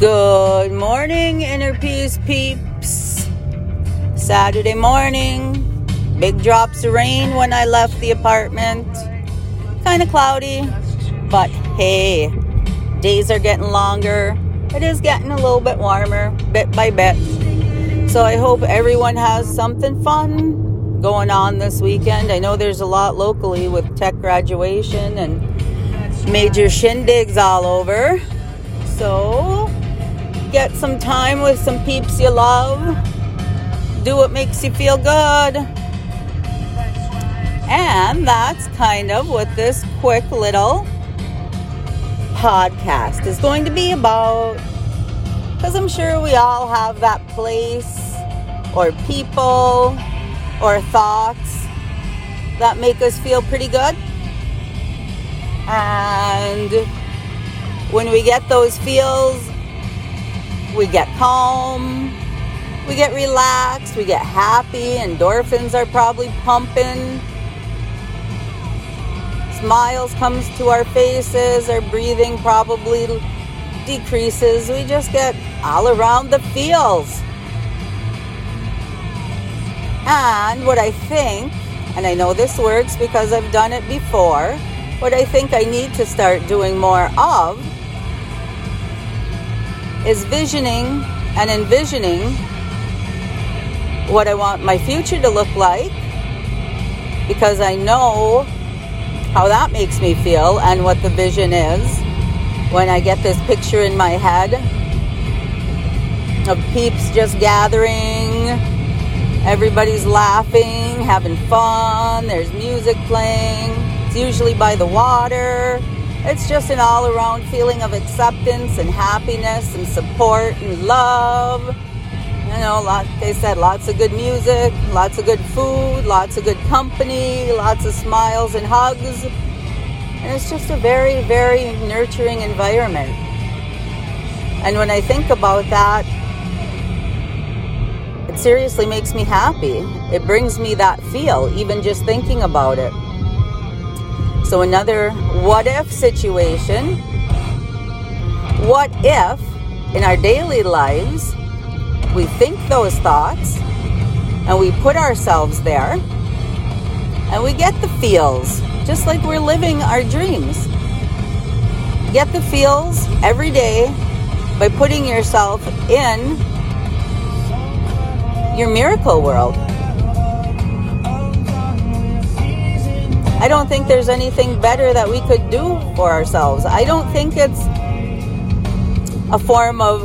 Good morning, Inner Peace peeps. Saturday morning. Big drops of rain when I left the apartment. Kind of cloudy, but hey, days are getting longer. It is getting a little bit warmer, bit by bit. So I hope everyone has something fun going on this weekend. I know there's a lot locally with tech graduation and major shindigs all over. So get some time with some peeps you love. Do what makes you feel good. And that's kind of what this quick little podcast is going to be about. Because I'm sure we all have that place or people or thoughts that make us feel pretty good. And when we get those feels, we get calm, we get relaxed, we get happy, endorphins are probably pumping. Smiles comes to our faces, our breathing probably decreases. We just get all around the feels. And what I think, and I know this works because I've done it before, what I think I need to start doing more of is visioning and envisioning what I want my future to look like because I know how that makes me feel and what the vision is when I get this picture in my head of peeps just gathering, everybody's laughing, having fun, there's music playing. It's usually by the water it's just an all around feeling of acceptance and happiness and support and love. You know, like they said, lots of good music, lots of good food, lots of good company, lots of smiles and hugs. And it's just a very, very nurturing environment. And when I think about that, it seriously makes me happy. It brings me that feel, even just thinking about it. So, another what if situation. What if in our daily lives we think those thoughts and we put ourselves there and we get the feels just like we're living our dreams? Get the feels every day by putting yourself in your miracle world. I don't think there's anything better that we could do for ourselves. I don't think it's a form of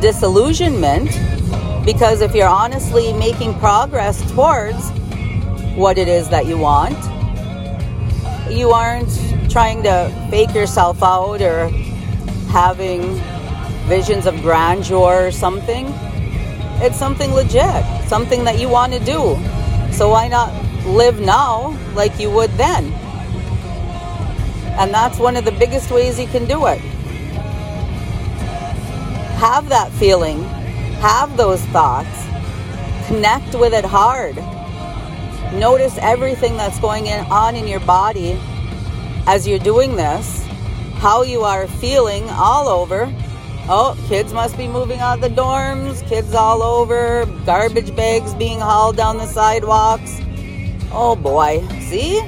disillusionment because if you're honestly making progress towards what it is that you want, you aren't trying to fake yourself out or having visions of grandeur or something. It's something legit, something that you want to do. So why not live now like you would then. And that's one of the biggest ways you can do it. Have that feeling, have those thoughts, connect with it hard. Notice everything that's going on in your body as you're doing this, how you are feeling all over. Oh, kids must be moving out of the dorms, kids all over, garbage bags being hauled down the sidewalks Oh boy, see?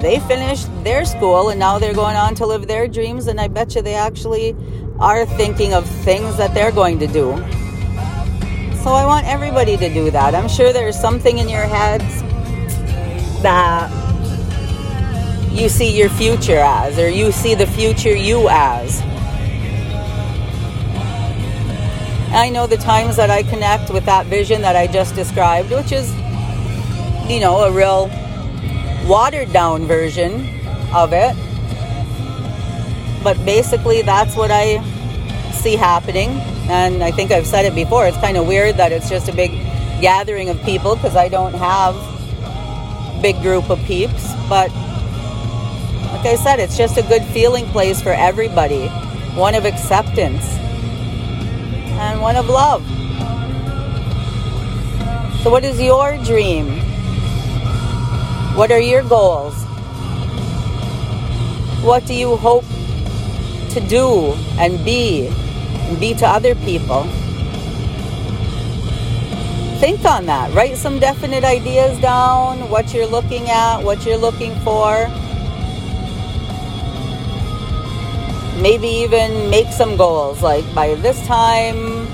They finished their school and now they're going on to live their dreams, and I bet you they actually are thinking of things that they're going to do. So I want everybody to do that. I'm sure there's something in your heads that you see your future as, or you see the future you as. I know the times that I connect with that vision that I just described, which is you know, a real watered down version of it. But basically, that's what I see happening. And I think I've said it before. It's kind of weird that it's just a big gathering of people because I don't have big group of peeps. But like I said, it's just a good feeling place for everybody. One of acceptance and one of love. So, what is your dream? What are your goals? What do you hope to do and be and be to other people. Think on that. Write some definite ideas down, what you're looking at, what you're looking for. Maybe even make some goals like by this time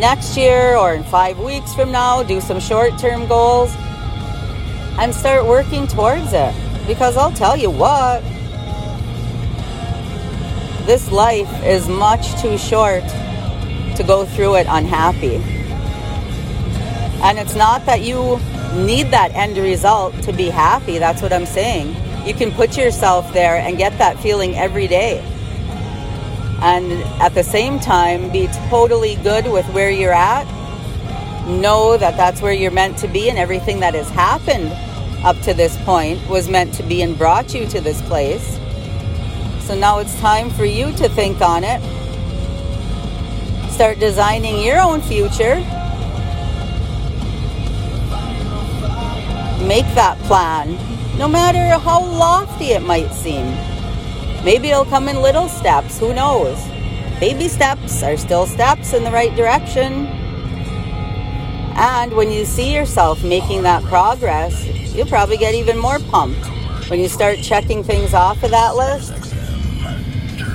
next year or in five weeks from now, do some short term goals and start working towards it. Because I'll tell you what, this life is much too short to go through it unhappy. And it's not that you need that end result to be happy. That's what I'm saying. You can put yourself there and get that feeling every day. And at the same time, be totally good with where you're at. Know that that's where you're meant to be, and everything that has happened up to this point was meant to be and brought you to this place. So now it's time for you to think on it. Start designing your own future. Make that plan, no matter how lofty it might seem. Maybe it'll come in little steps, who knows? Baby steps are still steps in the right direction. And when you see yourself making that progress, you'll probably get even more pumped when you start checking things off of that list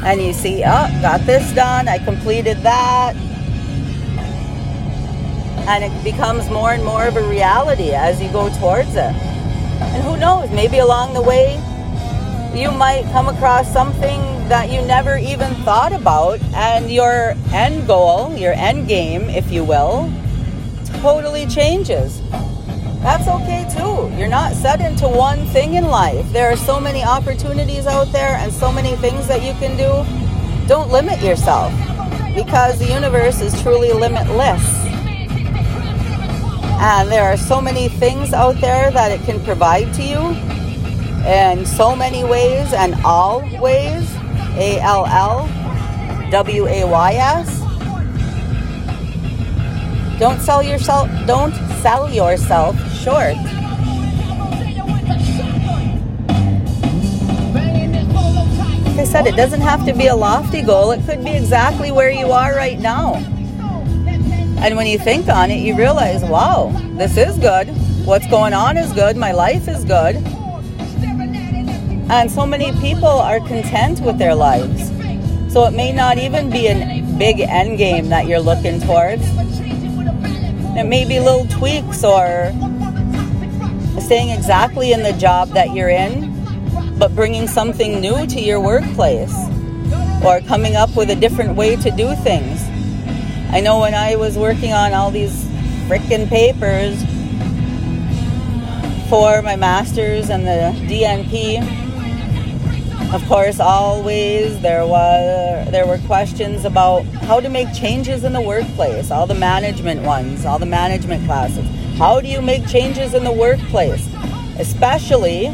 and you see, oh, got this done, I completed that. And it becomes more and more of a reality as you go towards it. And who knows, maybe along the way, you might come across something that you never even thought about, and your end goal, your end game, if you will, totally changes that's okay too. You're not set into one thing in life. There are so many opportunities out there and so many things that you can do. Don't limit yourself because the universe is truly limitless. And there are so many things out there that it can provide to you in so many ways and all ways. A L L W A Y S. Don't sell yourself don't sell yourself short. Like I said, it doesn't have to be a lofty goal. It could be exactly where you are right now. And when you think on it, you realize, wow, this is good. What's going on is good. My life is good. And so many people are content with their lives. So it may not even be a big end game that you're looking towards. It may be little tweaks or staying exactly in the job that you're in, but bringing something new to your workplace or coming up with a different way to do things. I know when I was working on all these frickin' papers for my master's and the DNP, of course, always there was there were questions about how to make changes in the workplace. All the management ones, all the management classes. How do you make changes in the workplace, especially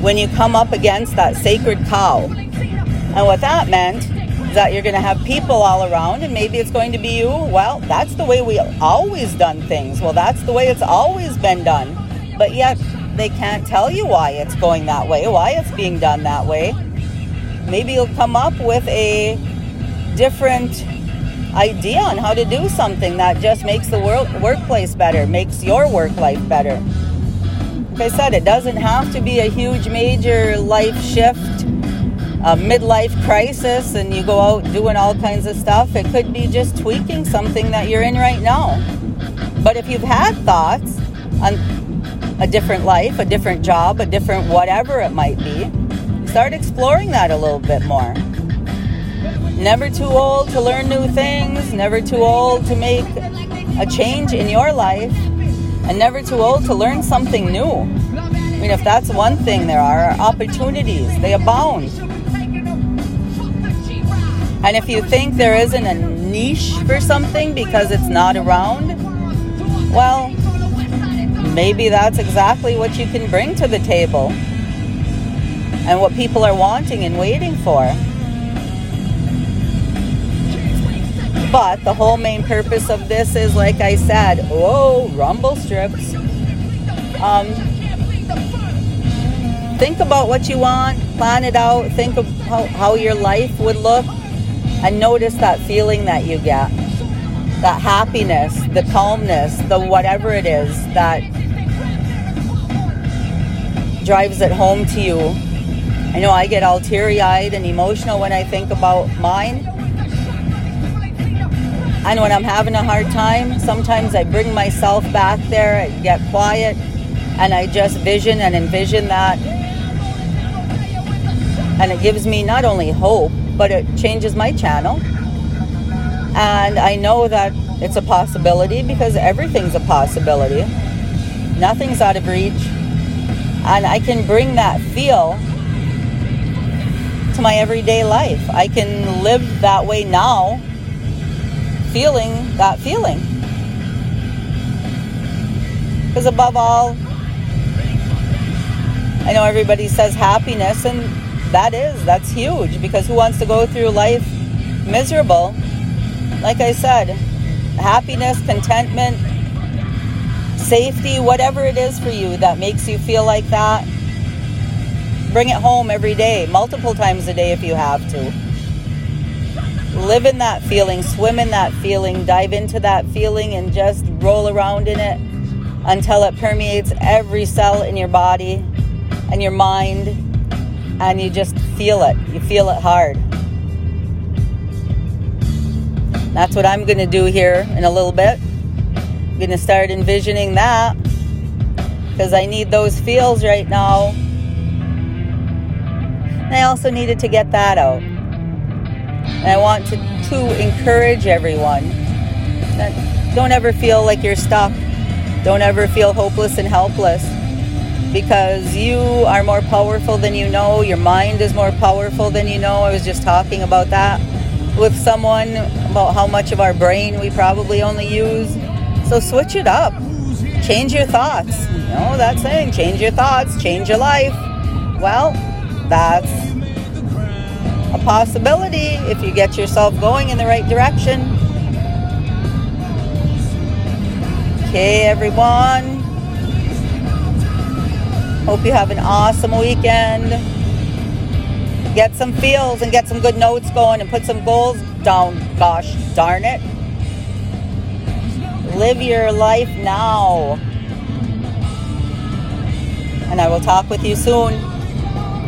when you come up against that sacred cow? And what that meant is that you're going to have people all around, and maybe it's going to be you. Well, that's the way we always done things. Well, that's the way it's always been done. But yet they can't tell you why it's going that way, why it's being done that way. Maybe you'll come up with a different idea on how to do something that just makes the world, workplace better, makes your work life better. Like I said, it doesn't have to be a huge, major life shift, a midlife crisis, and you go out doing all kinds of stuff. It could be just tweaking something that you're in right now. But if you've had thoughts on a different life, a different job, a different whatever it might be, start exploring that a little bit more. Never too old to learn new things, never too old to make a change in your life, and never too old to learn something new. I mean, if that's one thing, there are opportunities, they abound. And if you think there isn't a niche for something because it's not around, well, maybe that's exactly what you can bring to the table and what people are wanting and waiting for. But the whole main purpose of this is, like I said, whoa, rumble strips. Um, think about what you want, plan it out, think of how, how your life would look and notice that feeling that you get that happiness, the calmness, the whatever it is that drives it home to you. I know I get all teary eyed and emotional when I think about mine. And when I'm having a hard time, sometimes I bring myself back there, I get quiet, and I just vision and envision that. And it gives me not only hope, but it changes my channel. And I know that it's a possibility because everything's a possibility. Nothing's out of reach. And I can bring that feel to my everyday life. I can live that way now, feeling that feeling. Because above all, I know everybody says happiness, and that is, that's huge because who wants to go through life miserable? Like I said, happiness, contentment, safety, whatever it is for you that makes you feel like that, bring it home every day, multiple times a day if you have to. Live in that feeling, swim in that feeling, dive into that feeling, and just roll around in it until it permeates every cell in your body and your mind and you just feel it. You feel it hard. That's what I'm going to do here in a little bit. I'm to start envisioning that because I need those feels right now. And I also needed to get that out. And I want to, to encourage everyone that don't ever feel like you're stuck. Don't ever feel hopeless and helpless because you are more powerful than you know. Your mind is more powerful than you know. I was just talking about that with someone about how much of our brain we probably only use. So switch it up. Change your thoughts. You know that saying, change your thoughts, change your life. Well, that's a possibility if you get yourself going in the right direction. Okay, everyone. Hope you have an awesome weekend. Get some feels and get some good notes going and put some goals down. Gosh darn it. Live your life now. And I will talk with you soon.